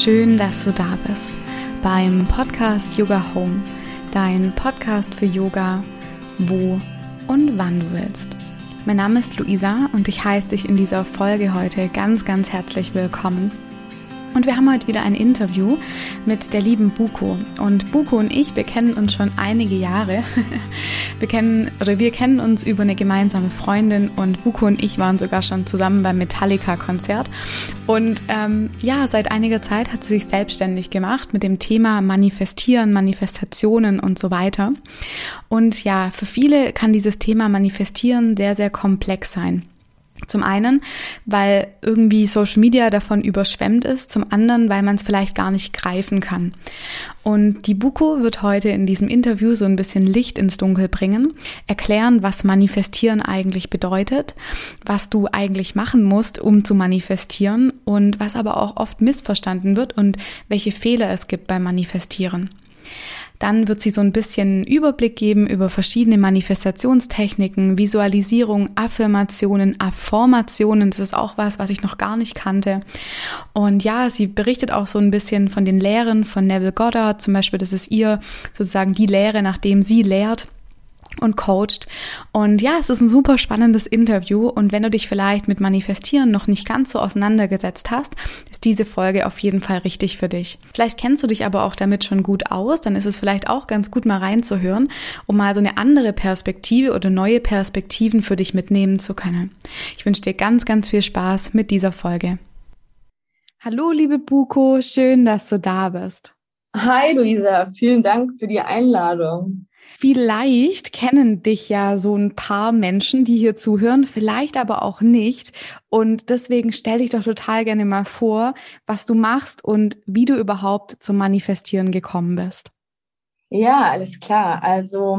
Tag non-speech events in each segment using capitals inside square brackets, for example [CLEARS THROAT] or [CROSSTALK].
schön, dass du da bist beim Podcast Yoga Home, dein Podcast für Yoga, wo und wann du willst. Mein Name ist Luisa und ich heiße dich in dieser Folge heute ganz, ganz herzlich willkommen. Und wir haben heute wieder ein Interview mit der lieben Buko. Und Buko und ich, wir kennen uns schon einige Jahre. [LAUGHS] Wir kennen, oder wir kennen uns über eine gemeinsame Freundin und Buko und ich waren sogar schon zusammen beim Metallica-Konzert. Und ähm, ja, seit einiger Zeit hat sie sich selbstständig gemacht mit dem Thema Manifestieren, Manifestationen und so weiter. Und ja, für viele kann dieses Thema Manifestieren sehr, sehr komplex sein. Zum einen, weil irgendwie Social Media davon überschwemmt ist, zum anderen, weil man es vielleicht gar nicht greifen kann. Und die Buko wird heute in diesem Interview so ein bisschen Licht ins Dunkel bringen, erklären, was Manifestieren eigentlich bedeutet, was du eigentlich machen musst, um zu manifestieren und was aber auch oft missverstanden wird und welche Fehler es gibt beim Manifestieren. Dann wird sie so ein bisschen Überblick geben über verschiedene Manifestationstechniken, Visualisierung, Affirmationen, Affirmationen. Das ist auch was, was ich noch gar nicht kannte. Und ja, sie berichtet auch so ein bisschen von den Lehren von Neville Goddard. Zum Beispiel, das ist ihr sozusagen die Lehre, nachdem sie lehrt und coacht. Und ja, es ist ein super spannendes Interview. Und wenn du dich vielleicht mit Manifestieren noch nicht ganz so auseinandergesetzt hast, ist diese Folge auf jeden Fall richtig für dich. Vielleicht kennst du dich aber auch damit schon gut aus, dann ist es vielleicht auch ganz gut mal reinzuhören, um mal so eine andere Perspektive oder neue Perspektiven für dich mitnehmen zu können. Ich wünsche dir ganz, ganz viel Spaß mit dieser Folge. Hallo, liebe Buko, schön, dass du da bist. Hi, Luisa, vielen Dank für die Einladung. Vielleicht kennen dich ja so ein paar Menschen, die hier zuhören, vielleicht aber auch nicht. Und deswegen stell dich doch total gerne mal vor, was du machst und wie du überhaupt zum Manifestieren gekommen bist. Ja, alles klar. Also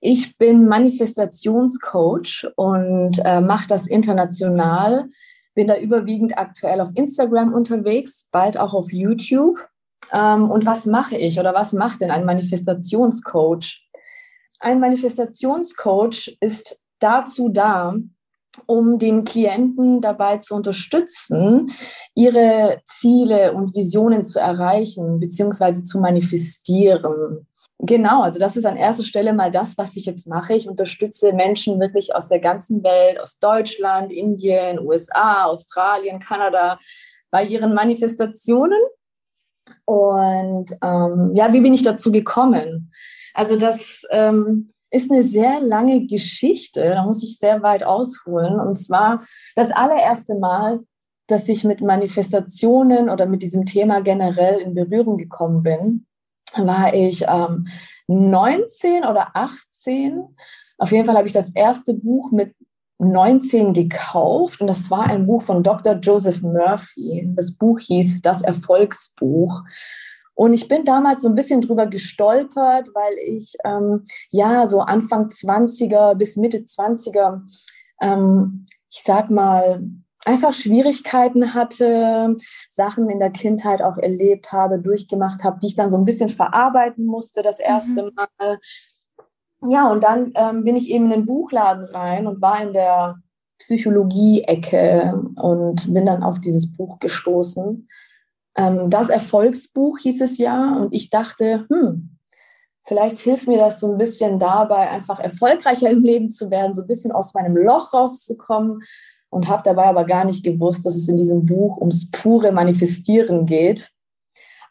ich bin Manifestationscoach und äh, mache das international. Bin da überwiegend aktuell auf Instagram unterwegs, bald auch auf YouTube. Ähm, und was mache ich oder was macht denn ein Manifestationscoach? Ein Manifestationscoach ist dazu da, um den Klienten dabei zu unterstützen, ihre Ziele und Visionen zu erreichen bzw. zu manifestieren. Genau, also das ist an erster Stelle mal das, was ich jetzt mache. Ich unterstütze Menschen wirklich aus der ganzen Welt, aus Deutschland, Indien, USA, Australien, Kanada, bei ihren Manifestationen. Und ähm, ja, wie bin ich dazu gekommen? Also das ähm, ist eine sehr lange Geschichte, da muss ich sehr weit ausholen. Und zwar das allererste Mal, dass ich mit Manifestationen oder mit diesem Thema generell in Berührung gekommen bin, war ich ähm, 19 oder 18. Auf jeden Fall habe ich das erste Buch mit 19 gekauft und das war ein Buch von Dr. Joseph Murphy. Das Buch hieß Das Erfolgsbuch. Und ich bin damals so ein bisschen drüber gestolpert, weil ich ähm, ja so Anfang 20er bis Mitte 20er, ähm, ich sag mal, einfach Schwierigkeiten hatte, Sachen in der Kindheit auch erlebt habe, durchgemacht habe, die ich dann so ein bisschen verarbeiten musste das erste mhm. Mal. Ja, und dann ähm, bin ich eben in den Buchladen rein und war in der Psychologie-Ecke und bin dann auf dieses Buch gestoßen ähm, das Erfolgsbuch hieß es ja und ich dachte, hm, vielleicht hilft mir das so ein bisschen dabei, einfach erfolgreicher im Leben zu werden, so ein bisschen aus meinem Loch rauszukommen und habe dabei aber gar nicht gewusst, dass es in diesem Buch ums pure Manifestieren geht.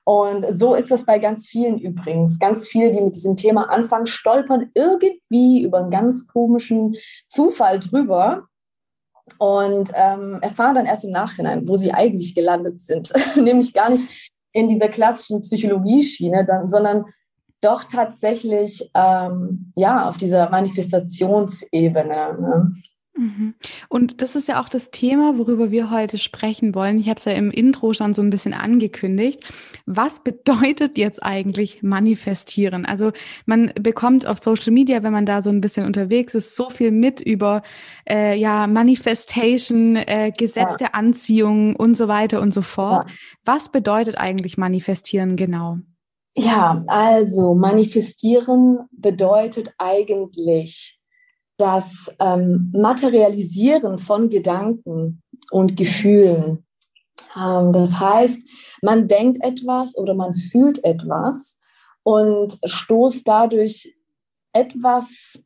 Und so ist das bei ganz vielen übrigens. Ganz viele, die mit diesem Thema anfangen, stolpern irgendwie über einen ganz komischen Zufall drüber und ähm, erfahren dann erst im Nachhinein, wo sie eigentlich gelandet sind. [LAUGHS] Nämlich gar nicht in dieser klassischen Psychologieschiene, dann, sondern doch tatsächlich ähm, ja auf dieser Manifestationsebene. Ne? Mhm. Und das ist ja auch das Thema, worüber wir heute sprechen wollen. Ich habe es ja im Intro schon so ein bisschen angekündigt. Was bedeutet jetzt eigentlich manifestieren? Also man bekommt auf Social Media, wenn man da so ein bisschen unterwegs ist, so viel mit über äh, ja Manifestation, äh, Gesetz ja. der Anziehung und so weiter und so fort. Ja. Was bedeutet eigentlich manifestieren genau? Ja, also manifestieren bedeutet eigentlich das ähm, Materialisieren von Gedanken und Gefühlen Ähm, das heißt, man denkt etwas oder man fühlt etwas und stoßt dadurch etwas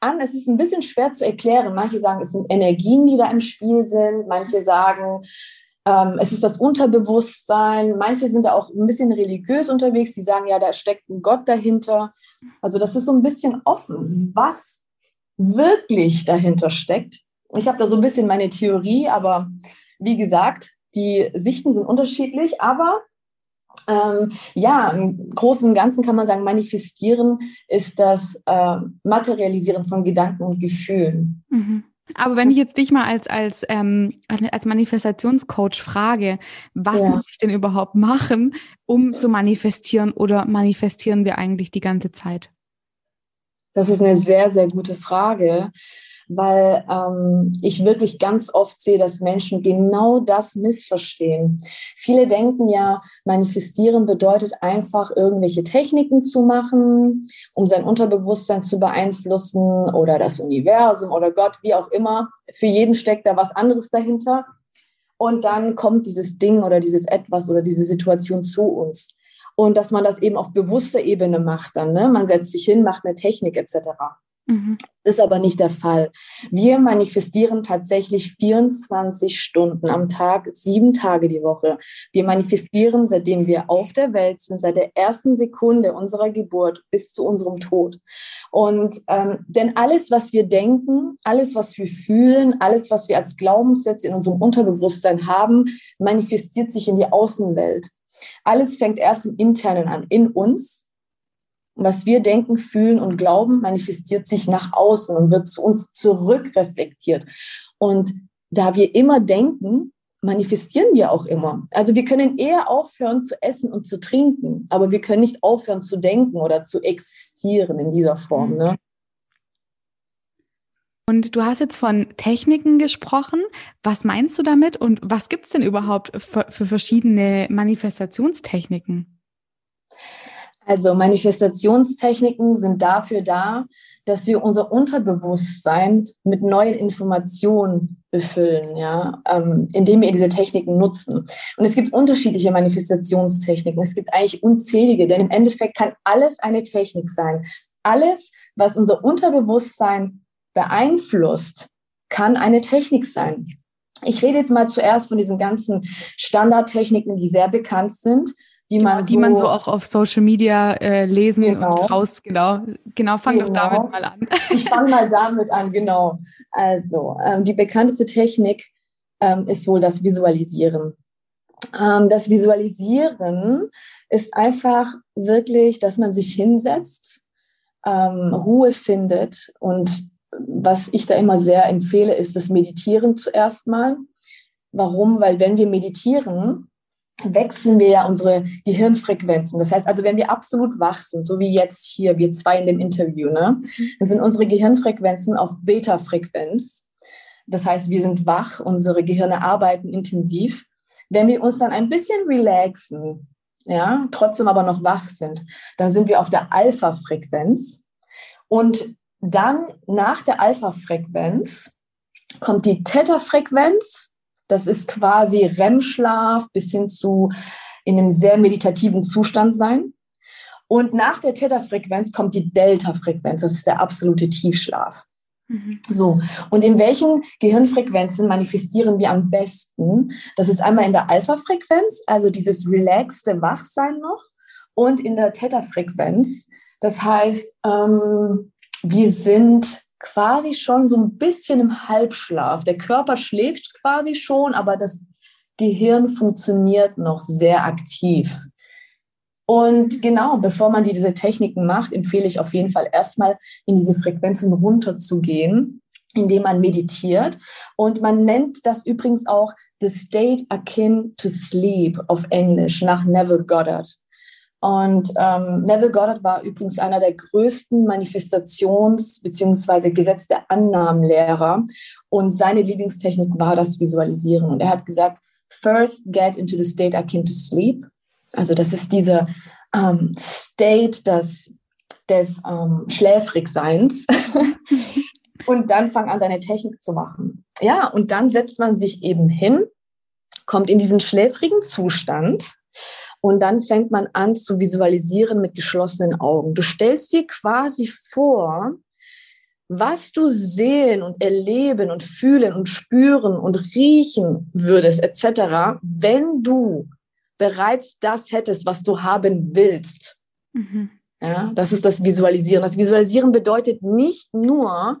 an. Es ist ein bisschen schwer zu erklären. Manche sagen, es sind Energien, die da im Spiel sind. Manche sagen, ähm, es ist das Unterbewusstsein. Manche sind da auch ein bisschen religiös unterwegs. Die sagen, ja, da steckt ein Gott dahinter. Also das ist so ein bisschen offen, was wirklich dahinter steckt. Ich habe da so ein bisschen meine Theorie, aber wie gesagt, die Sichten sind unterschiedlich, aber ähm, ja, im Großen und Ganzen kann man sagen, manifestieren ist das äh, Materialisieren von Gedanken und Gefühlen. Mhm. Aber wenn ich jetzt dich mal als, als, ähm, als Manifestationscoach frage, was ja. muss ich denn überhaupt machen, um zu manifestieren oder manifestieren wir eigentlich die ganze Zeit? Das ist eine sehr, sehr gute Frage weil ähm, ich wirklich ganz oft sehe, dass Menschen genau das missverstehen. Viele denken ja, manifestieren bedeutet einfach irgendwelche Techniken zu machen, um sein Unterbewusstsein zu beeinflussen oder das Universum oder Gott, wie auch immer. Für jeden steckt da was anderes dahinter. Und dann kommt dieses Ding oder dieses Etwas oder diese Situation zu uns. Und dass man das eben auf bewusster Ebene macht dann. Ne? Man setzt sich hin, macht eine Technik etc. Mhm. Ist aber nicht der Fall. Wir manifestieren tatsächlich 24 Stunden am Tag, sieben Tage die Woche. Wir manifestieren, seitdem wir auf der Welt sind, seit der ersten Sekunde unserer Geburt bis zu unserem Tod. Und ähm, denn alles, was wir denken, alles, was wir fühlen, alles, was wir als Glaubenssätze in unserem Unterbewusstsein haben, manifestiert sich in die Außenwelt. Alles fängt erst im Internen an, in uns was wir denken, fühlen und glauben, manifestiert sich nach außen und wird zu uns zurückreflektiert. Und da wir immer denken, manifestieren wir auch immer. Also wir können eher aufhören zu essen und zu trinken, aber wir können nicht aufhören zu denken oder zu existieren in dieser Form. Ne? Und du hast jetzt von Techniken gesprochen. Was meinst du damit und was gibt es denn überhaupt für, für verschiedene Manifestationstechniken? Also Manifestationstechniken sind dafür da, dass wir unser Unterbewusstsein mit neuen Informationen befüllen, ja, ähm, indem wir diese Techniken nutzen. Und es gibt unterschiedliche Manifestationstechniken. Es gibt eigentlich unzählige, denn im Endeffekt kann alles eine Technik sein. Alles, was unser Unterbewusstsein beeinflusst, kann eine Technik sein. Ich rede jetzt mal zuerst von diesen ganzen Standardtechniken, die sehr bekannt sind die genau, man, so, die man so auch auf Social Media äh, lesen genau. und raus, genau. Genau, fang genau. doch damit mal an. [LAUGHS] ich fange mal damit an, genau. Also, ähm, die bekannteste Technik ähm, ist wohl das Visualisieren. Ähm, das Visualisieren ist einfach wirklich, dass man sich hinsetzt, ähm, Ruhe findet und was ich da immer sehr empfehle, ist das Meditieren zuerst mal. Warum? Weil wenn wir meditieren, wechseln wir ja unsere Gehirnfrequenzen. Das heißt also, wenn wir absolut wach sind, so wie jetzt hier, wir zwei in dem Interview, ne, dann sind unsere Gehirnfrequenzen auf Beta-Frequenz. Das heißt, wir sind wach, unsere Gehirne arbeiten intensiv. Wenn wir uns dann ein bisschen relaxen, ja, trotzdem aber noch wach sind, dann sind wir auf der Alpha-Frequenz. Und dann nach der Alpha-Frequenz kommt die Theta-Frequenz das ist quasi REM-Schlaf bis hin zu in einem sehr meditativen Zustand sein. Und nach der Theta-Frequenz kommt die Delta-Frequenz. Das ist der absolute Tiefschlaf. Mhm. So. Und in welchen Gehirnfrequenzen manifestieren wir am besten? Das ist einmal in der Alpha-Frequenz, also dieses relaxte Wachsein noch, und in der Theta-Frequenz. Das heißt, ähm, wir sind quasi schon so ein bisschen im Halbschlaf. Der Körper schläft quasi schon, aber das Gehirn funktioniert noch sehr aktiv. Und genau, bevor man diese Techniken macht, empfehle ich auf jeden Fall erstmal in diese Frequenzen runterzugehen, indem man meditiert. Und man nennt das übrigens auch the state akin to sleep auf Englisch nach Neville Goddard. Und ähm, Neville Goddard war übrigens einer der größten Manifestations- bzw. Gesetz der Annahmenlehrer. Und seine Lieblingstechnik war das Visualisieren. Und er hat gesagt, first get into the state akin to sleep. Also das ist dieser ähm, State des, des ähm, Schläfrigseins. [LAUGHS] und dann fang an, deine Technik zu machen. Ja, und dann setzt man sich eben hin kommt in diesen schläfrigen Zustand und dann fängt man an zu visualisieren mit geschlossenen Augen. Du stellst dir quasi vor, was du sehen und erleben und fühlen und spüren und riechen würdest, etc., wenn du bereits das hättest, was du haben willst. Mhm. Ja, das ist das Visualisieren. Das Visualisieren bedeutet nicht nur,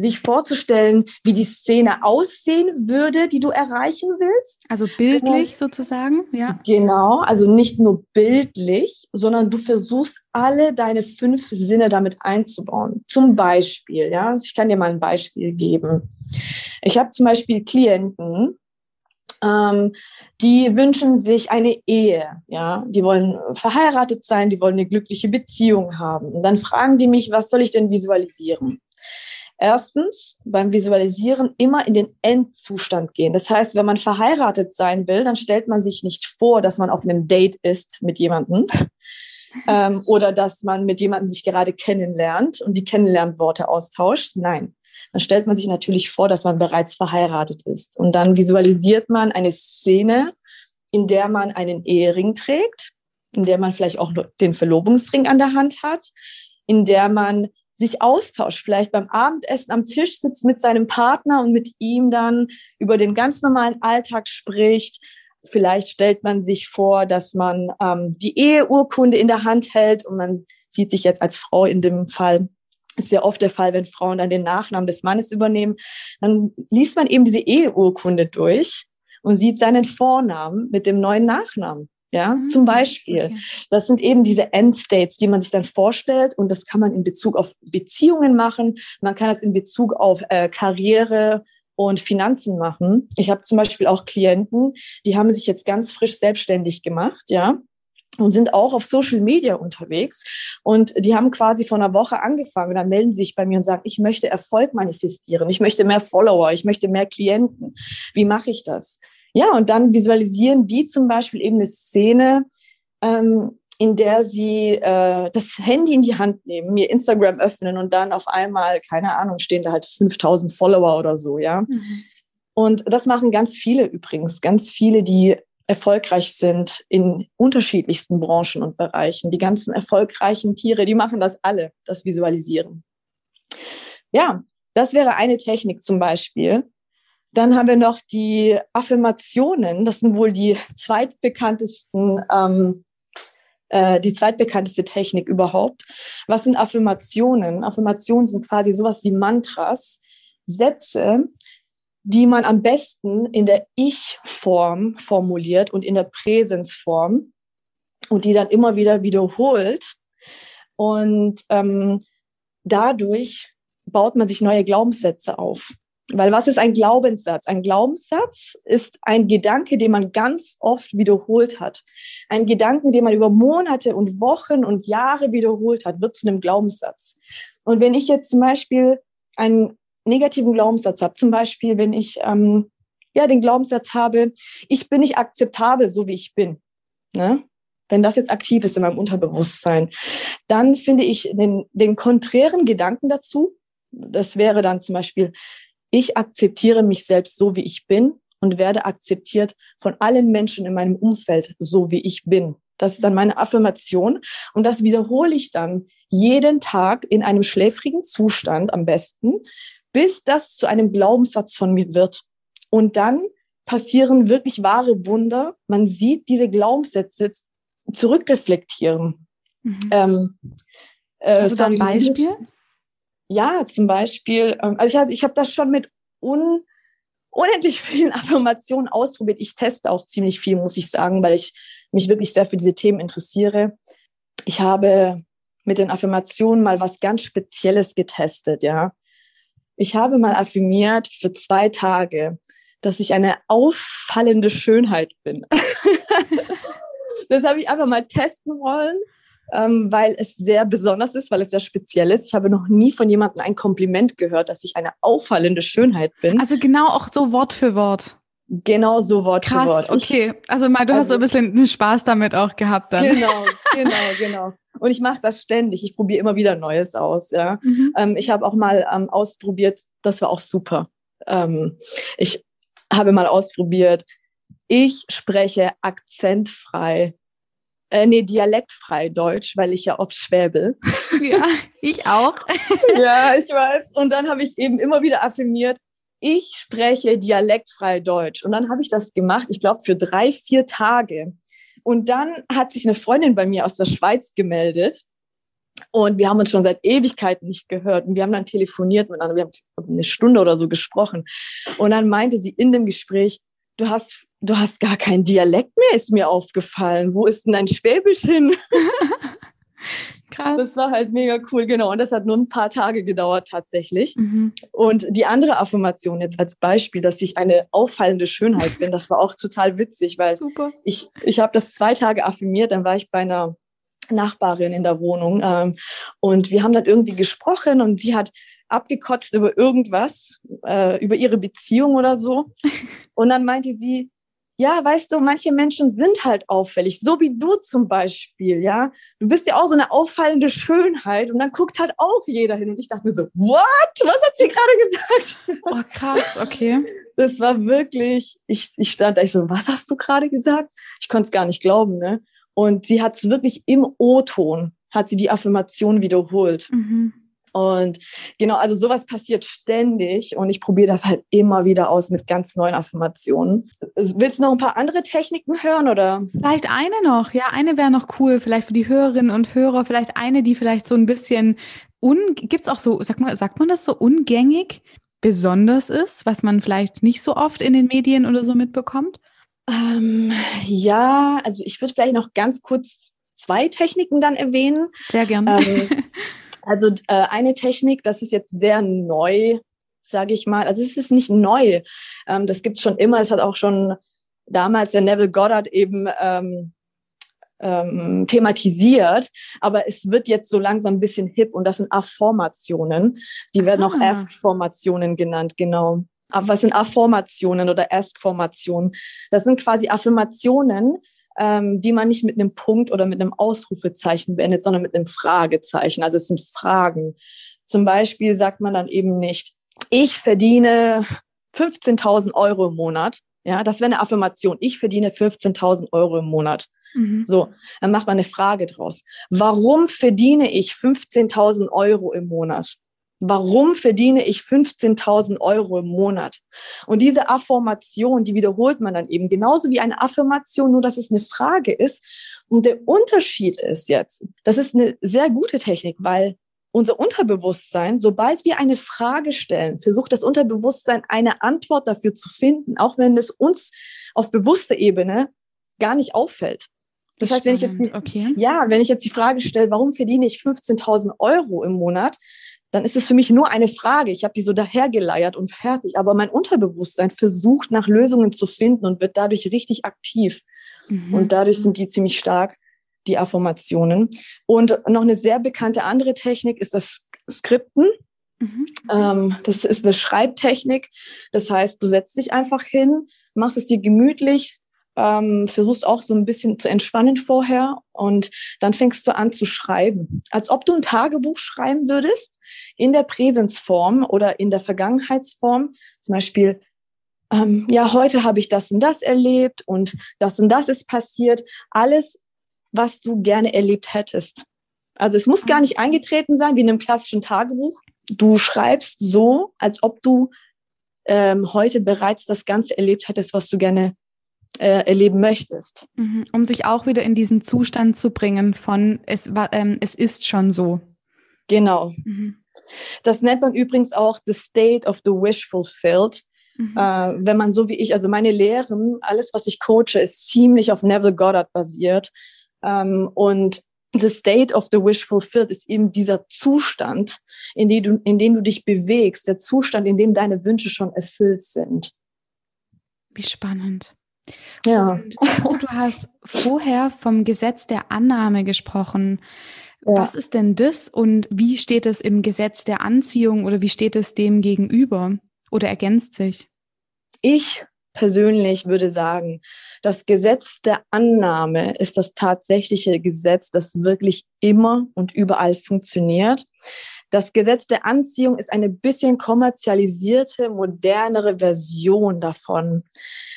sich vorzustellen, wie die Szene aussehen würde, die du erreichen willst. Also bildlich sondern, sozusagen, ja. Genau, also nicht nur bildlich, sondern du versuchst alle deine fünf Sinne damit einzubauen. Zum Beispiel, ja, ich kann dir mal ein Beispiel geben. Ich habe zum Beispiel Klienten, ähm, die wünschen sich eine Ehe, ja, die wollen verheiratet sein, die wollen eine glückliche Beziehung haben. Und dann fragen die mich, was soll ich denn visualisieren? Erstens beim Visualisieren immer in den Endzustand gehen. Das heißt, wenn man verheiratet sein will, dann stellt man sich nicht vor, dass man auf einem Date ist mit jemandem [LAUGHS] ähm, oder dass man mit jemandem sich gerade kennenlernt und die Kennenlernworte austauscht. Nein, dann stellt man sich natürlich vor, dass man bereits verheiratet ist. Und dann visualisiert man eine Szene, in der man einen Ehering trägt, in der man vielleicht auch den Verlobungsring an der Hand hat, in der man sich austauscht, vielleicht beim Abendessen am Tisch sitzt mit seinem Partner und mit ihm dann über den ganz normalen Alltag spricht. Vielleicht stellt man sich vor, dass man ähm, die Eheurkunde in der Hand hält und man sieht sich jetzt als Frau in dem Fall. Ist ja oft der Fall, wenn Frauen dann den Nachnamen des Mannes übernehmen. Dann liest man eben diese Eheurkunde durch und sieht seinen Vornamen mit dem neuen Nachnamen. Ja, mhm. zum Beispiel. Okay. Das sind eben diese Endstates, die man sich dann vorstellt. Und das kann man in Bezug auf Beziehungen machen. Man kann das in Bezug auf äh, Karriere und Finanzen machen. Ich habe zum Beispiel auch Klienten, die haben sich jetzt ganz frisch selbstständig gemacht, ja, und sind auch auf Social Media unterwegs. Und die haben quasi vor einer Woche angefangen. Und dann melden sie sich bei mir und sagen, ich möchte Erfolg manifestieren. Ich möchte mehr Follower. Ich möchte mehr Klienten. Wie mache ich das? Ja, und dann visualisieren die zum Beispiel eben eine Szene, ähm, in der sie äh, das Handy in die Hand nehmen, mir Instagram öffnen und dann auf einmal, keine Ahnung, stehen da halt 5000 Follower oder so, ja. Mhm. Und das machen ganz viele übrigens, ganz viele, die erfolgreich sind in unterschiedlichsten Branchen und Bereichen. Die ganzen erfolgreichen Tiere, die machen das alle, das Visualisieren. Ja, das wäre eine Technik zum Beispiel. Dann haben wir noch die Affirmationen. Das sind wohl die zweitbekanntesten, ähm, äh, die zweitbekannteste Technik überhaupt. Was sind Affirmationen? Affirmationen sind quasi sowas wie Mantras, Sätze, die man am besten in der Ich-Form formuliert und in der Präsensform und die dann immer wieder wiederholt. Und ähm, dadurch baut man sich neue Glaubenssätze auf. Weil was ist ein Glaubenssatz? Ein Glaubenssatz ist ein Gedanke, den man ganz oft wiederholt hat. Ein Gedanke, den man über Monate und Wochen und Jahre wiederholt hat, wird zu einem Glaubenssatz. Und wenn ich jetzt zum Beispiel einen negativen Glaubenssatz habe, zum Beispiel wenn ich ähm, ja den Glaubenssatz habe, ich bin nicht akzeptabel, so wie ich bin, ne? wenn das jetzt aktiv ist in meinem Unterbewusstsein, dann finde ich den, den konträren Gedanken dazu, das wäre dann zum Beispiel, ich akzeptiere mich selbst so, wie ich bin und werde akzeptiert von allen Menschen in meinem Umfeld, so wie ich bin. Das ist dann meine Affirmation. Und das wiederhole ich dann jeden Tag in einem schläfrigen Zustand am besten, bis das zu einem Glaubenssatz von mir wird. Und dann passieren wirklich wahre Wunder. Man sieht diese Glaubenssätze zurückreflektieren. Mhm. Ähm, äh, Hast du da ein Beispiel? Ja, zum Beispiel, ähm, also ich, also ich habe das schon mit un, unendlich vielen [LAUGHS] Affirmationen ausprobiert. Ich teste auch ziemlich viel, muss ich sagen, weil ich mich wirklich sehr für diese Themen interessiere. Ich habe mit den Affirmationen mal was ganz Spezielles getestet, ja. Ich habe mal affirmiert für zwei Tage, dass ich eine auffallende Schönheit bin. [LAUGHS] das habe ich einfach mal testen wollen ähm, weil es sehr besonders ist, weil es sehr speziell ist. Ich habe noch nie von jemandem ein Kompliment gehört, dass ich eine auffallende Schönheit bin. Also genau auch so Wort für Wort. Genau so Wort Krass, für Wort. okay. Also mal, du also, hast so ein bisschen Spaß damit auch gehabt dann. Genau, [LAUGHS] genau, genau. Und ich mache das ständig. Ich probiere immer wieder Neues aus. Ja. Mhm. Ähm, ich habe auch mal ähm, ausprobiert, das war auch super. Ähm, ich habe mal ausprobiert, ich spreche akzentfrei, äh, nee, dialektfrei Deutsch, weil ich ja oft schwäbel. [LAUGHS] Ja, ich auch. [LAUGHS] ja, ich weiß. Und dann habe ich eben immer wieder affirmiert, ich spreche dialektfrei Deutsch. Und dann habe ich das gemacht, ich glaube, für drei, vier Tage. Und dann hat sich eine Freundin bei mir aus der Schweiz gemeldet. Und wir haben uns schon seit Ewigkeiten nicht gehört. Und wir haben dann telefoniert miteinander. Wir haben eine Stunde oder so gesprochen. Und dann meinte sie in dem Gespräch, du hast, du hast gar keinen Dialekt mehr, ist mir aufgefallen. Wo ist denn dein Schwäbisch hin? [LAUGHS] Krass. Das war halt mega cool, genau. Und das hat nur ein paar Tage gedauert tatsächlich. Mhm. Und die andere Affirmation jetzt als Beispiel, dass ich eine auffallende Schönheit bin, das war auch total witzig, weil Super. ich, ich habe das zwei Tage affirmiert, dann war ich bei einer Nachbarin in der Wohnung ähm, und wir haben dann irgendwie gesprochen und sie hat abgekotzt über irgendwas, äh, über ihre Beziehung oder so. [LAUGHS] Und dann meinte sie, ja, weißt du, manche Menschen sind halt auffällig, so wie du zum Beispiel, ja. Du bist ja auch so eine auffallende Schönheit und dann guckt halt auch jeder hin. Und ich dachte mir so, what? Was hat sie gerade gesagt? Oh, krass, okay. Das war wirklich, ich, ich stand da, ich so, was hast du gerade gesagt? Ich konnte es gar nicht glauben, ne? Und sie hat es wirklich im O-Ton, hat sie die Affirmation wiederholt. Mhm. Und genau, also sowas passiert ständig und ich probiere das halt immer wieder aus mit ganz neuen Affirmationen. Willst du noch ein paar andere Techniken hören oder? Vielleicht eine noch, ja, eine wäre noch cool, vielleicht für die Hörerinnen und Hörer, vielleicht eine, die vielleicht so ein bisschen un, gibt's auch so, sag mal, sagt man das so ungängig, besonders ist, was man vielleicht nicht so oft in den Medien oder so mitbekommt? Ähm, ja, also ich würde vielleicht noch ganz kurz zwei Techniken dann erwähnen. Sehr gerne. Ähm, [LAUGHS] Also äh, eine Technik, das ist jetzt sehr neu, sage ich mal. Also es ist nicht neu. Ähm, das gibt es schon immer. Es hat auch schon damals der Neville Goddard eben ähm, ähm, thematisiert, aber es wird jetzt so langsam ein bisschen hip und das sind Affirmationen. Die werden auch ah. Ask-Formationen genannt, genau. Aber was sind Affirmationen oder Ask-Formationen? Das sind quasi Affirmationen, ähm, die man nicht mit einem Punkt oder mit einem Ausrufezeichen beendet, sondern mit einem Fragezeichen. Also es sind Fragen. Zum Beispiel sagt man dann eben nicht, ich verdiene 15.000 Euro im Monat. Ja, das wäre eine Affirmation. Ich verdiene 15.000 Euro im Monat. Mhm. So, dann macht man eine Frage draus. Warum verdiene ich 15.000 Euro im Monat? Warum verdiene ich 15.000 Euro im Monat? Und diese Affirmation, die wiederholt man dann eben genauso wie eine Affirmation, nur dass es eine Frage ist. Und der Unterschied ist jetzt, das ist eine sehr gute Technik, weil unser Unterbewusstsein, sobald wir eine Frage stellen, versucht das Unterbewusstsein eine Antwort dafür zu finden, auch wenn es uns auf bewusster Ebene gar nicht auffällt. Das heißt, wenn ich jetzt, okay. ja, wenn ich jetzt die Frage stelle, warum verdiene ich 15.000 Euro im Monat, dann ist es für mich nur eine Frage. Ich habe die so dahergeleiert und fertig. Aber mein Unterbewusstsein versucht nach Lösungen zu finden und wird dadurch richtig aktiv. Mhm. Und dadurch sind die ziemlich stark, die Affirmationen. Und noch eine sehr bekannte andere Technik ist das Skripten. Mhm. Ähm, das ist eine Schreibtechnik. Das heißt, du setzt dich einfach hin, machst es dir gemütlich, ähm, versuchst auch so ein bisschen zu entspannen vorher und dann fängst du an zu schreiben. Als ob du ein Tagebuch schreiben würdest, in der Präsensform oder in der Vergangenheitsform. Zum Beispiel, ähm, ja, heute habe ich das und das erlebt und das und das ist passiert. Alles, was du gerne erlebt hättest. Also es muss gar nicht eingetreten sein wie in einem klassischen Tagebuch. Du schreibst so, als ob du ähm, heute bereits das Ganze erlebt hättest, was du gerne äh, erleben möchtest. Mhm. Um sich auch wieder in diesen Zustand zu bringen von es, ähm, es ist schon so. Genau. Mhm. Das nennt man übrigens auch the state of the wish fulfilled. Mhm. Äh, wenn man so wie ich, also meine Lehren, alles, was ich coache, ist ziemlich auf Neville Goddard basiert. Ähm, und the state of the wish fulfilled ist eben dieser Zustand, in dem, du, in dem du dich bewegst, der Zustand, in dem deine Wünsche schon erfüllt sind. Wie spannend. Ja. Und du hast vorher vom Gesetz der Annahme gesprochen. Ja. Was ist denn das und wie steht es im Gesetz der Anziehung oder wie steht es dem gegenüber oder ergänzt sich? Ich persönlich würde sagen, das Gesetz der Annahme ist das tatsächliche Gesetz, das wirklich immer und überall funktioniert. Das Gesetz der Anziehung ist eine bisschen kommerzialisierte, modernere Version davon.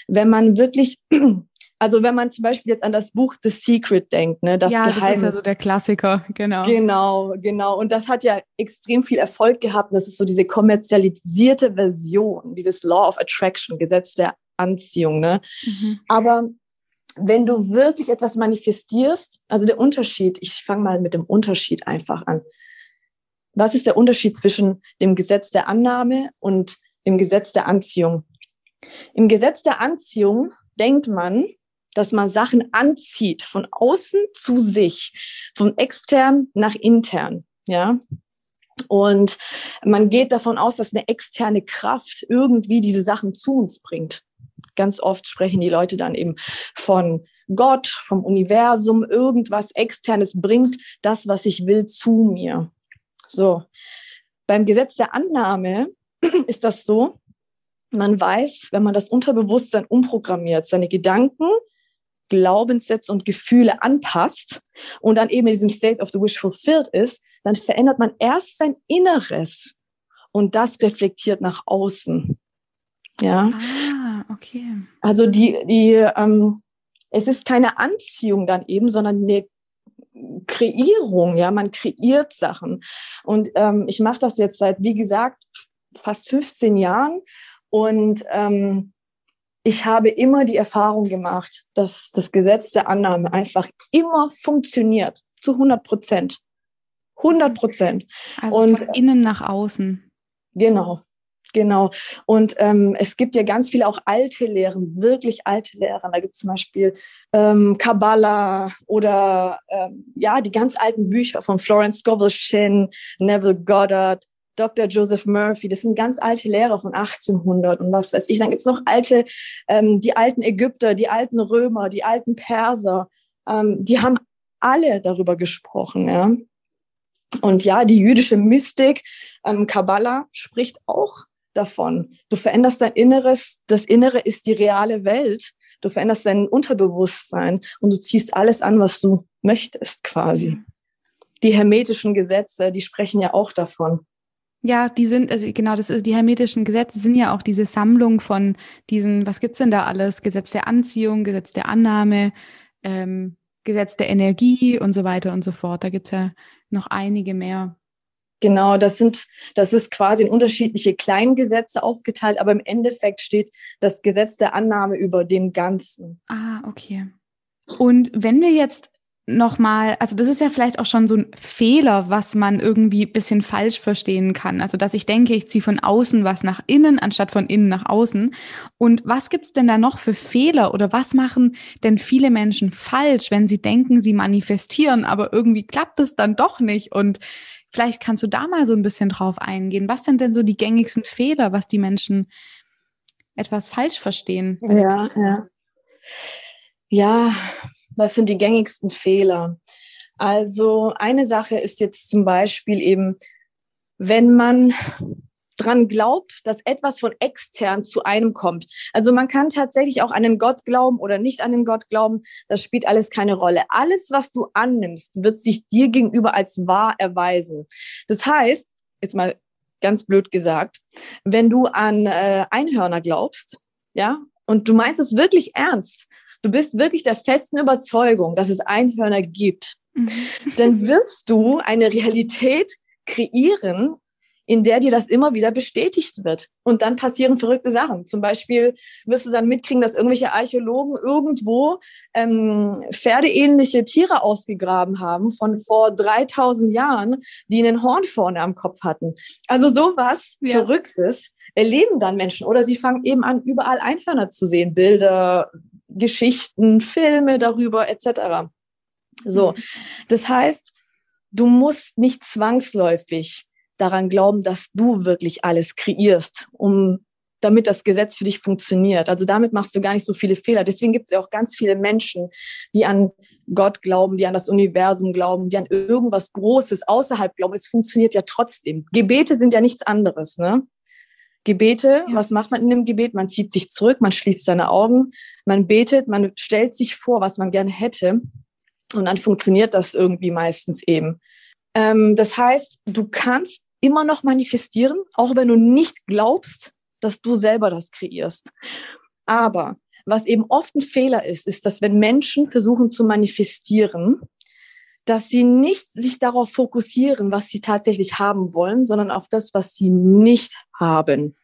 Wenn man wirklich, [CLEARS THROAT] also wenn man zum Beispiel jetzt an das Buch The Secret denkt, ne, das ja, Geheimnis. das ist ja so der Klassiker, genau. Genau, genau. Und das hat ja extrem viel Erfolg gehabt. Das ist so diese kommerzialisierte Version, dieses Law of Attraction, Gesetz der Anziehung. Ne? Mhm. Aber wenn du wirklich etwas manifestierst, also der Unterschied, ich fange mal mit dem Unterschied einfach an. Was ist der Unterschied zwischen dem Gesetz der Annahme und dem Gesetz der Anziehung? Im Gesetz der Anziehung denkt man, dass man Sachen anzieht von außen zu sich, von extern nach intern, ja. Und man geht davon aus, dass eine externe Kraft irgendwie diese Sachen zu uns bringt. Ganz oft sprechen die Leute dann eben von Gott, vom Universum, irgendwas externes bringt das, was ich will, zu mir. So. Beim Gesetz der Annahme [CLEARS THROAT] ist das so, man weiß, wenn man das Unterbewusstsein umprogrammiert, seine Gedanken, Glaubenssätze und Gefühle anpasst und dann eben in diesem State of the Wish fulfilled ist, dann verändert man erst sein Inneres und das reflektiert nach außen. Ja. Ah, okay. Also die, die, ähm, es ist keine Anziehung dann eben, sondern eine Kreierung, ja, man kreiert Sachen. Und ähm, ich mache das jetzt seit, wie gesagt, fast 15 Jahren und ähm, ich habe immer die Erfahrung gemacht, dass das Gesetz der Annahme einfach immer funktioniert, zu 100 Prozent. 100 Prozent. Also und, von innen nach außen. Genau, Genau. Und ähm, es gibt ja ganz viele auch alte Lehren, wirklich alte Lehren. Da gibt es zum Beispiel ähm, Kabbalah oder ähm, ja, die ganz alten Bücher von Florence Scovel Shin, Neville Goddard, Dr. Joseph Murphy. Das sind ganz alte Lehrer von 1800 und was weiß ich. Dann gibt es noch alte, ähm, die alten Ägypter, die alten Römer, die alten Perser. Ähm, die haben alle darüber gesprochen. Ja. Und ja, die jüdische Mystik, ähm, Kabbalah, spricht auch davon. Du veränderst dein Inneres. Das Innere ist die reale Welt. Du veränderst dein Unterbewusstsein und du ziehst alles an, was du möchtest, quasi. Die hermetischen Gesetze, die sprechen ja auch davon. Ja, die sind, also genau, das ist die hermetischen Gesetze sind ja auch diese Sammlung von diesen, was gibt's denn da alles? Gesetz der Anziehung, Gesetz der Annahme, ähm, Gesetz der Energie und so weiter und so fort. Da gibt's ja noch einige mehr. Genau, das sind, das ist quasi in unterschiedliche Kleingesetze aufgeteilt, aber im Endeffekt steht das Gesetz der Annahme über dem Ganzen. Ah, okay. Und wenn wir jetzt nochmal, also das ist ja vielleicht auch schon so ein Fehler, was man irgendwie ein bisschen falsch verstehen kann. Also dass ich denke, ich ziehe von außen was nach innen, anstatt von innen nach außen. Und was gibt's denn da noch für Fehler oder was machen denn viele Menschen falsch, wenn sie denken, sie manifestieren, aber irgendwie klappt es dann doch nicht? Und Vielleicht kannst du da mal so ein bisschen drauf eingehen. Was sind denn so die gängigsten Fehler, was die Menschen etwas falsch verstehen? Ja, ja. Ja, was sind die gängigsten Fehler? Also eine Sache ist jetzt zum Beispiel eben, wenn man dran glaubt, dass etwas von extern zu einem kommt. Also man kann tatsächlich auch an den Gott glauben oder nicht an den Gott glauben. Das spielt alles keine Rolle. Alles, was du annimmst, wird sich dir gegenüber als wahr erweisen. Das heißt, jetzt mal ganz blöd gesagt, wenn du an äh, Einhörner glaubst, ja, und du meinst es wirklich ernst, du bist wirklich der festen Überzeugung, dass es Einhörner gibt, mhm. dann wirst du eine Realität kreieren, in der dir das immer wieder bestätigt wird. Und dann passieren verrückte Sachen. Zum Beispiel wirst du dann mitkriegen, dass irgendwelche Archäologen irgendwo ähm, pferdeähnliche Tiere ausgegraben haben von vor 3000 Jahren, die einen Horn vorne am Kopf hatten. Also sowas ja. Verrücktes erleben dann Menschen. Oder sie fangen eben an, überall Einhörner zu sehen. Bilder, Geschichten, Filme darüber etc. So, mhm. das heißt, du musst nicht zwangsläufig daran glauben, dass du wirklich alles kreierst, um damit das Gesetz für dich funktioniert. Also damit machst du gar nicht so viele Fehler. Deswegen gibt es ja auch ganz viele Menschen, die an Gott glauben, die an das Universum glauben, die an irgendwas Großes außerhalb glauben. Es funktioniert ja trotzdem. Gebete sind ja nichts anderes. Ne? Gebete, ja. was macht man in dem Gebet? Man zieht sich zurück, man schließt seine Augen, man betet, man stellt sich vor, was man gerne hätte. Und dann funktioniert das irgendwie meistens eben. Ähm, das heißt, du kannst immer noch manifestieren, auch wenn du nicht glaubst, dass du selber das kreierst. Aber was eben oft ein Fehler ist, ist, dass wenn Menschen versuchen zu manifestieren, dass sie nicht sich darauf fokussieren, was sie tatsächlich haben wollen, sondern auf das, was sie nicht haben.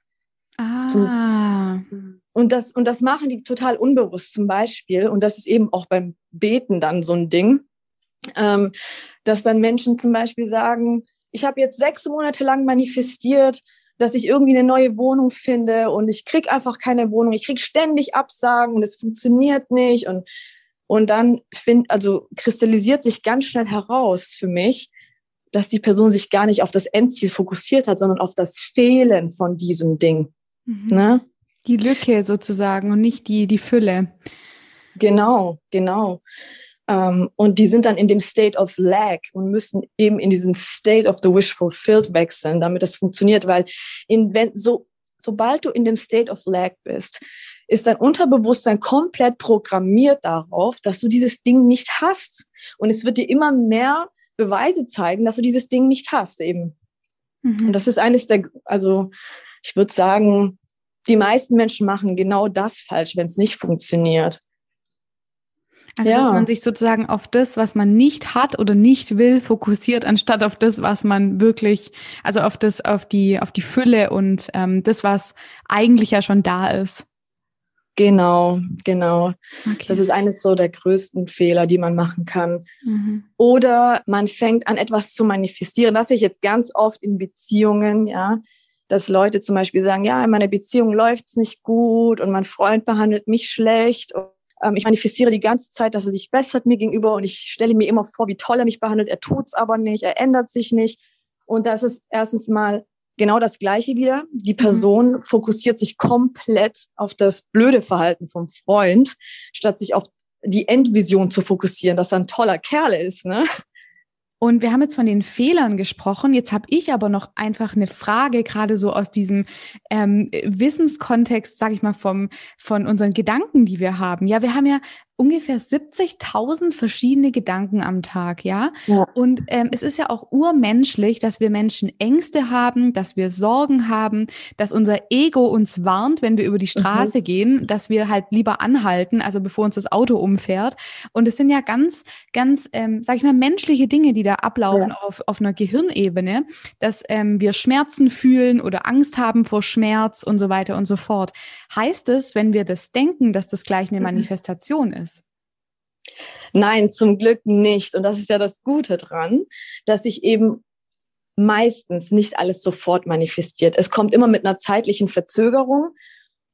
Ah. Zum, und das, und das machen die total unbewusst zum Beispiel. Und das ist eben auch beim Beten dann so ein Ding, ähm, dass dann Menschen zum Beispiel sagen, ich habe jetzt sechs Monate lang manifestiert, dass ich irgendwie eine neue Wohnung finde und ich krieg einfach keine Wohnung. Ich krieg ständig Absagen und es funktioniert nicht und und dann find, also kristallisiert sich ganz schnell heraus für mich, dass die Person sich gar nicht auf das Endziel fokussiert hat, sondern auf das Fehlen von diesem Ding. Mhm. Ne? Die Lücke sozusagen und nicht die, die Fülle. Genau, genau. Um, ähm, und die sind dann in dem State of Lag und müssen eben in diesen State of the Wish Fulfilled wechseln, damit das funktioniert, weil in, wenn, so, sobald du in dem State of Lag bist, ist dein Unterbewusstsein komplett programmiert darauf, dass du dieses Ding nicht hast. Und es wird dir immer mehr Beweise zeigen, dass du dieses Ding nicht hast eben. Mhm. Und das ist eines der, also ich würde sagen, die meisten Menschen machen genau das falsch, wenn es nicht funktioniert. Also, ja. dass man sich sozusagen auf das, was man nicht hat oder nicht will, fokussiert, anstatt auf das, was man wirklich, also auf das, auf die, auf die Fülle und ähm, das, was eigentlich ja schon da ist. Genau, genau. Okay. Das ist eines so der größten Fehler, die man machen kann. Mhm. Oder man fängt an, etwas zu manifestieren. Das sehe ich jetzt ganz oft in Beziehungen, ja, dass Leute zum Beispiel sagen, ja, in meiner Beziehung läuft's nicht gut und mein Freund behandelt mich schlecht. Ähm, ich manifestiere die ganze Zeit, dass er sich bessert mir gegenüber und ich stelle mir immer vor, wie toll er mich behandelt. Er tut's aber nicht, er ändert sich nicht. Und das ist erstens mal genau das Gleiche wieder. Die mhm. Person mhm. fokussiert sich komplett auf das blöde Verhalten vom Freund, statt sich auf die Endvision zu fokussieren, dass er ein toller Kerl ist. Ne? Und wir haben jetzt von den Fehlern gesprochen. Jetzt habe ich aber noch einfach eine Frage, gerade so aus diesem ähm, Wissenskontext, sage ich mal, vom, von unseren Gedanken, die wir haben. Ja, wir haben ja ungefähr 70.000 verschiedene Gedanken am Tag, ja. ja. Und ähm, es ist ja auch urmenschlich, dass wir Menschen Ängste haben, dass wir Sorgen haben, dass unser Ego uns warnt, wenn wir über die mhm. Straße mhm. gehen, dass wir halt lieber anhalten, also bevor uns das Auto umfährt. Und es sind ja ganz, ganz, ähm, sag ich mal, menschliche Dinge, die da ablaufen ja. auf, auf einer Gehirnebene, dass ähm, wir Schmerzen fühlen oder Angst haben vor Schmerz und so weiter und so fort. Heißt es, wenn wir das denken, dass das gleich eine mhm. Manifestation ist? Nein, zum Glück nicht. Und das ist ja das Gute dran, dass sich eben meistens nicht alles sofort manifestiert. Es kommt immer mit einer zeitlichen Verzögerung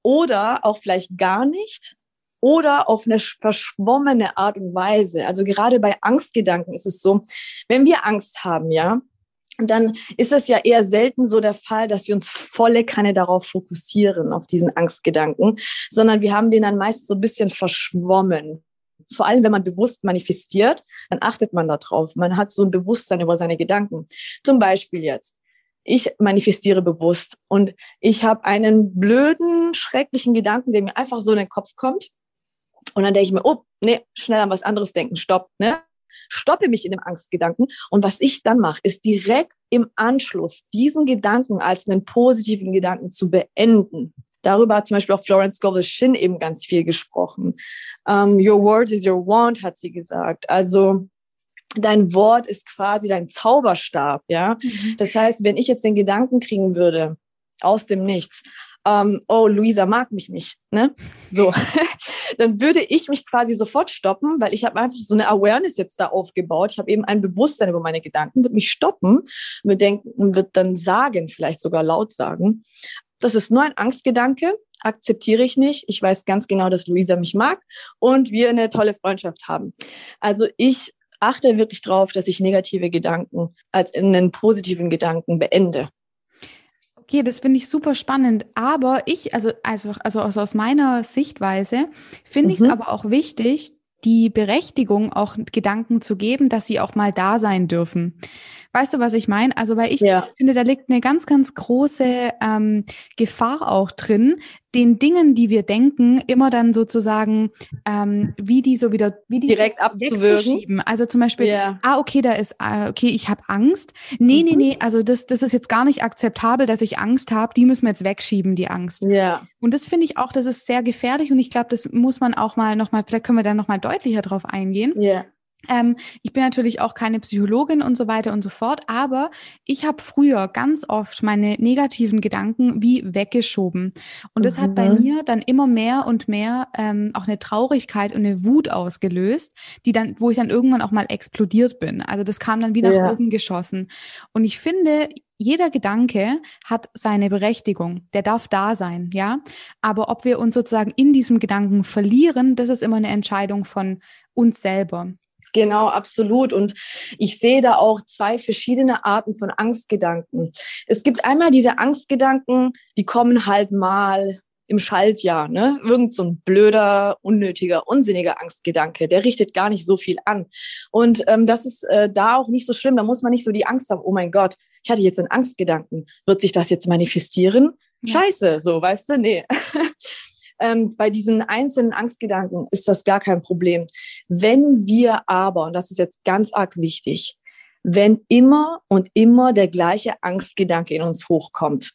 oder auch vielleicht gar nicht oder auf eine verschwommene Art und Weise. Also gerade bei Angstgedanken ist es so, wenn wir Angst haben, ja, dann ist es ja eher selten so der Fall, dass wir uns volle Kanne darauf fokussieren, auf diesen Angstgedanken, sondern wir haben den dann meist so ein bisschen verschwommen vor allem wenn man bewusst manifestiert, dann achtet man darauf. Man hat so ein Bewusstsein über seine Gedanken. Zum Beispiel jetzt. Ich manifestiere bewusst und ich habe einen blöden, schrecklichen Gedanken, der mir einfach so in den Kopf kommt. Und dann denke ich mir, oh, nee, schnell an was anderes denken, stopp, ne? Stoppe mich in dem Angstgedanken. Und was ich dann mache, ist direkt im Anschluss diesen Gedanken als einen positiven Gedanken zu beenden. Darüber hat zum Beispiel auch Florence Scovel Shin eben ganz viel gesprochen. Um, your word is your wand, hat sie gesagt. Also dein Wort ist quasi dein Zauberstab, ja. Mhm. Das heißt, wenn ich jetzt den Gedanken kriegen würde aus dem Nichts, um, oh, Luisa mag mich nicht, ne? So, [LAUGHS] dann würde ich mich quasi sofort stoppen, weil ich habe einfach so eine Awareness jetzt da aufgebaut. Ich habe eben ein Bewusstsein über meine Gedanken, würde mich stoppen, würde denken, wird dann sagen, vielleicht sogar laut sagen, das ist nur ein Angstgedanke, akzeptiere ich nicht. Ich weiß ganz genau, dass Luisa mich mag und wir eine tolle Freundschaft haben. Also ich achte wirklich darauf, dass ich negative Gedanken als einen positiven Gedanken beende. Okay, das finde ich super spannend. Aber ich, also, also, also aus meiner Sichtweise, finde mhm. ich es aber auch wichtig, die Berechtigung, auch Gedanken zu geben, dass sie auch mal da sein dürfen. Weißt du, was ich meine? Also, weil ich ja. finde, da liegt eine ganz, ganz große ähm, Gefahr auch drin, den Dingen, die wir denken, immer dann sozusagen, ähm, wie die so wieder, wie die direkt abzuwürgen. Also zum Beispiel, yeah. ah, okay, da ist, ah, okay, ich habe Angst. Nee, mhm. nee, nee, also das, das ist jetzt gar nicht akzeptabel, dass ich Angst habe. Die müssen wir jetzt wegschieben, die Angst. Ja. Yeah. Und das finde ich auch, das ist sehr gefährlich und ich glaube, das muss man auch mal nochmal, vielleicht können wir da nochmal deutlicher drauf eingehen. Ja. Yeah. Ähm, ich bin natürlich auch keine Psychologin und so weiter und so fort, aber ich habe früher ganz oft meine negativen Gedanken wie weggeschoben. Und das mhm. hat bei mhm. mir dann immer mehr und mehr ähm, auch eine Traurigkeit und eine Wut ausgelöst, die dann, wo ich dann irgendwann auch mal explodiert bin. Also das kam dann wie nach ja. oben geschossen. Und ich finde, jeder Gedanke hat seine Berechtigung, der darf da sein, ja. Aber ob wir uns sozusagen in diesem Gedanken verlieren, das ist immer eine Entscheidung von uns selber. Genau, absolut. Und ich sehe da auch zwei verschiedene Arten von Angstgedanken. Es gibt einmal diese Angstgedanken, die kommen halt mal im Schaltjahr, ne? Irgend so ein blöder, unnötiger, unsinniger Angstgedanke, der richtet gar nicht so viel an. Und ähm, das ist äh, da auch nicht so schlimm. Da muss man nicht so die Angst haben, oh mein Gott, ich hatte jetzt einen Angstgedanken. Wird sich das jetzt manifestieren? Ja. Scheiße, so, weißt du? Nee. [LAUGHS] Ähm, bei diesen einzelnen Angstgedanken ist das gar kein Problem. Wenn wir aber, und das ist jetzt ganz arg wichtig, wenn immer und immer der gleiche Angstgedanke in uns hochkommt,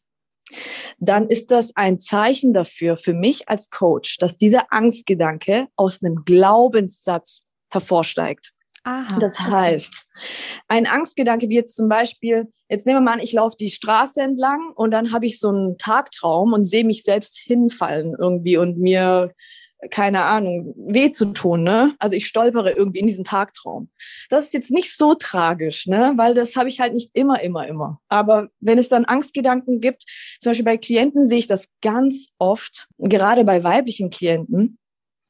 dann ist das ein Zeichen dafür, für mich als Coach, dass dieser Angstgedanke aus einem Glaubenssatz hervorsteigt. Aha, das heißt, okay. ein Angstgedanke wie jetzt zum Beispiel, jetzt nehmen wir mal an, ich laufe die Straße entlang und dann habe ich so einen Tagtraum und sehe mich selbst hinfallen irgendwie und mir, keine Ahnung, weh zu tun. Ne? Also ich stolpere irgendwie in diesen Tagtraum. Das ist jetzt nicht so tragisch, ne? weil das habe ich halt nicht immer, immer, immer. Aber wenn es dann Angstgedanken gibt, zum Beispiel bei Klienten sehe ich das ganz oft, gerade bei weiblichen Klienten,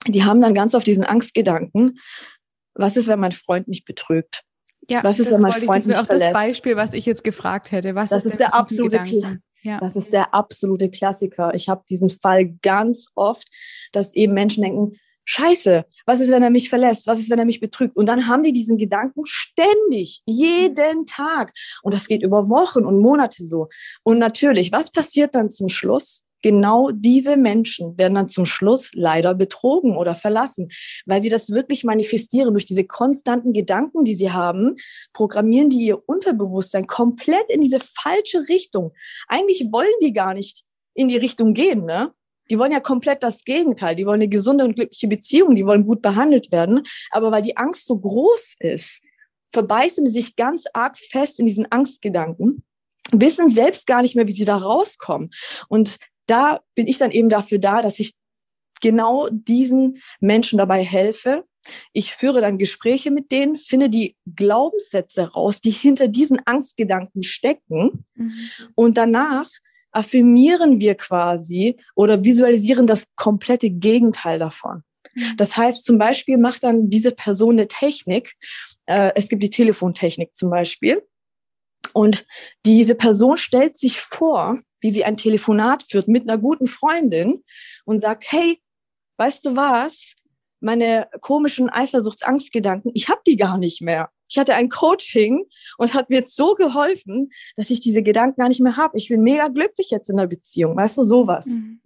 die haben dann ganz oft diesen Angstgedanken, was ist, wenn mein Freund mich betrügt? Ja, was ist, wenn mein Freund ich, das mich auch verlässt? das Beispiel, was ich jetzt gefragt hätte. Was das ist, ist der absolute ja. Das ist der absolute Klassiker. Ich habe diesen Fall ganz oft, dass eben Menschen denken, Scheiße, was ist, wenn er mich verlässt? Was ist, wenn er mich betrügt? Und dann haben die diesen Gedanken ständig, jeden Tag. Und das geht über Wochen und Monate so. Und natürlich, was passiert dann zum Schluss? Genau diese Menschen werden dann zum Schluss leider betrogen oder verlassen, weil sie das wirklich manifestieren durch diese konstanten Gedanken, die sie haben, programmieren die ihr Unterbewusstsein komplett in diese falsche Richtung. Eigentlich wollen die gar nicht in die Richtung gehen, ne? Die wollen ja komplett das Gegenteil. Die wollen eine gesunde und glückliche Beziehung. Die wollen gut behandelt werden. Aber weil die Angst so groß ist, verbeißen sie sich ganz arg fest in diesen Angstgedanken wissen selbst gar nicht mehr, wie sie da rauskommen. Und da bin ich dann eben dafür da, dass ich genau diesen Menschen dabei helfe. Ich führe dann Gespräche mit denen, finde die Glaubenssätze raus, die hinter diesen Angstgedanken stecken. Mhm. Und danach affirmieren wir quasi oder visualisieren das komplette Gegenteil davon. Mhm. Das heißt, zum Beispiel macht dann diese Person eine Technik. Äh, es gibt die Telefontechnik zum Beispiel. Und diese Person stellt sich vor, wie sie ein Telefonat führt mit einer guten Freundin und sagt, hey, weißt du was? Meine komischen Eifersuchtsangstgedanken, ich habe die gar nicht mehr. Ich hatte ein Coaching und hat mir jetzt so geholfen, dass ich diese Gedanken gar nicht mehr habe. Ich bin mega glücklich jetzt in der Beziehung, weißt du, sowas. Mhm.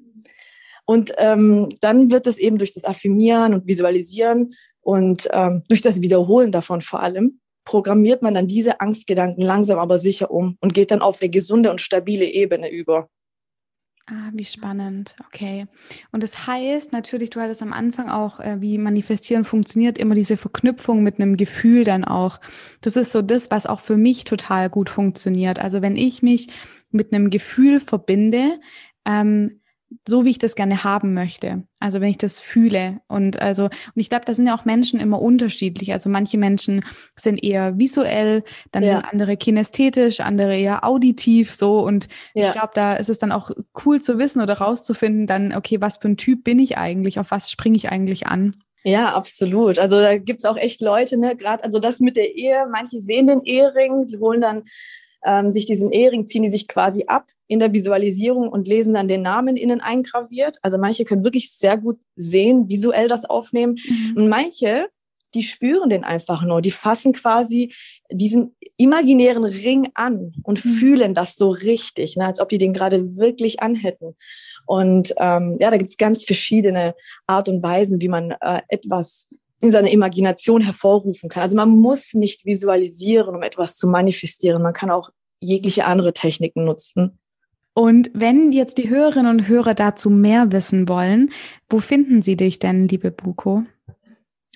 Und ähm, dann wird es eben durch das Affirmieren und Visualisieren und ähm, durch das Wiederholen davon vor allem programmiert man dann diese Angstgedanken langsam aber sicher um und geht dann auf eine gesunde und stabile Ebene über. Ah, wie spannend. Okay. Und das heißt natürlich, du hattest am Anfang auch, äh, wie Manifestieren funktioniert, immer diese Verknüpfung mit einem Gefühl dann auch. Das ist so das, was auch für mich total gut funktioniert. Also wenn ich mich mit einem Gefühl verbinde, ähm, so wie ich das gerne haben möchte. Also wenn ich das fühle und also und ich glaube, da sind ja auch Menschen immer unterschiedlich. Also manche Menschen sind eher visuell, dann ja. sind andere kinästhetisch, andere eher auditiv so und ja. ich glaube, da ist es dann auch cool zu wissen oder rauszufinden, dann okay, was für ein Typ bin ich eigentlich, auf was springe ich eigentlich an? Ja, absolut. Also da gibt's auch echt Leute, ne, gerade also das mit der Ehe, manche sehen den Ehering, die holen dann ähm, sich diesen Ehering, ziehen die sich quasi ab in der Visualisierung und lesen dann den Namen innen eingraviert. Also manche können wirklich sehr gut sehen, visuell das aufnehmen. Mhm. Und manche, die spüren den einfach nur. Die fassen quasi diesen imaginären Ring an und mhm. fühlen das so richtig, ne, als ob die den gerade wirklich anhätten. Und ähm, ja, da gibt es ganz verschiedene Art und Weisen, wie man äh, etwas in seiner Imagination hervorrufen kann. Also man muss nicht visualisieren, um etwas zu manifestieren. Man kann auch jegliche andere Techniken nutzen. Und wenn jetzt die Hörerinnen und Hörer dazu mehr wissen wollen, wo finden sie dich denn, liebe Buko?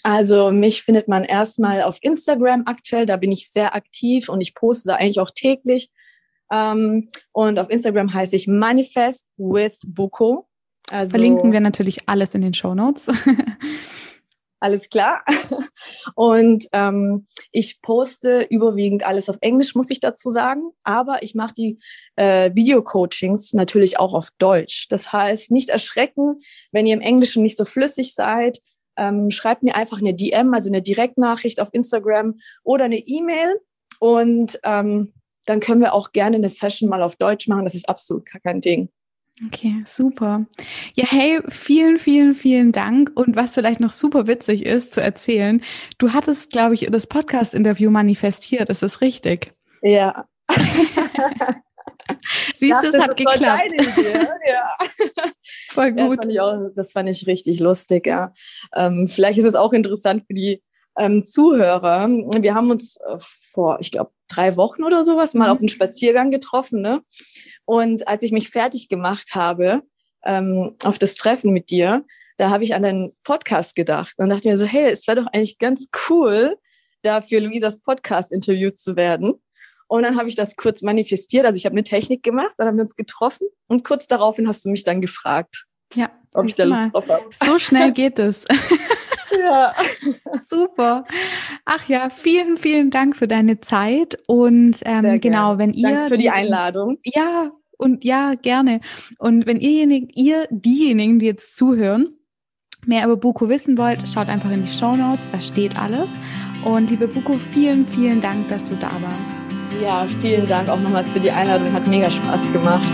Also mich findet man erstmal auf Instagram aktuell, da bin ich sehr aktiv und ich poste da eigentlich auch täglich. Ähm, und auf Instagram heiße ich Manifest with Buko. Also, Verlinken wir natürlich alles in den Show Notes. [LAUGHS] alles klar. [LAUGHS] Und ähm, ich poste überwiegend alles auf Englisch, muss ich dazu sagen. Aber ich mache die äh, Video-Coachings natürlich auch auf Deutsch. Das heißt, nicht erschrecken, wenn ihr im Englischen nicht so flüssig seid ähm, schreibt mir einfach eine DM, also eine Direktnachricht auf Instagram oder eine E-Mail und ähm, dann können wir auch gerne eine Session mal auf Deutsch machen. Das ist absolut kein Ding. Okay, super. Ja, hey, vielen, vielen, vielen Dank. Und was vielleicht noch super witzig ist zu erzählen, du hattest, glaube ich, das Podcast-Interview manifestiert. Ist das richtig? Ja. [LAUGHS] Siehst du, es hat geklappt. [LAUGHS] ja. Voll gut. Ja, das, fand ich auch, das fand ich richtig lustig, ja. Ähm, vielleicht ist es auch interessant für die ähm, Zuhörer. Wir haben uns äh, vor, ich glaube, drei Wochen oder sowas mal mhm. auf einen Spaziergang getroffen, ne? Und als ich mich fertig gemacht habe ähm, auf das Treffen mit dir, da habe ich an deinen Podcast gedacht. Und dachte mir so, hey, es wäre doch eigentlich ganz cool, da für Luisas Podcast interviewt zu werden. Und dann habe ich das kurz manifestiert. Also ich habe eine Technik gemacht, dann haben wir uns getroffen und kurz daraufhin hast du mich dann gefragt, ja, ob ich da Lust drauf habe. So schnell geht es. [LAUGHS] ja. [LAUGHS] Super. Ach ja, vielen, vielen Dank für deine Zeit. Und ähm, genau, wenn ihr. Danke für die Einladung. Ja, und ja, gerne. Und wenn ihr, ihr diejenigen, die jetzt zuhören, mehr über Buko wissen wollt, schaut einfach in die Show Notes, da steht alles. Und liebe Buko, vielen, vielen Dank, dass du da warst. Ja, vielen Dank auch nochmals für die Einladung. Hat mega Spaß gemacht.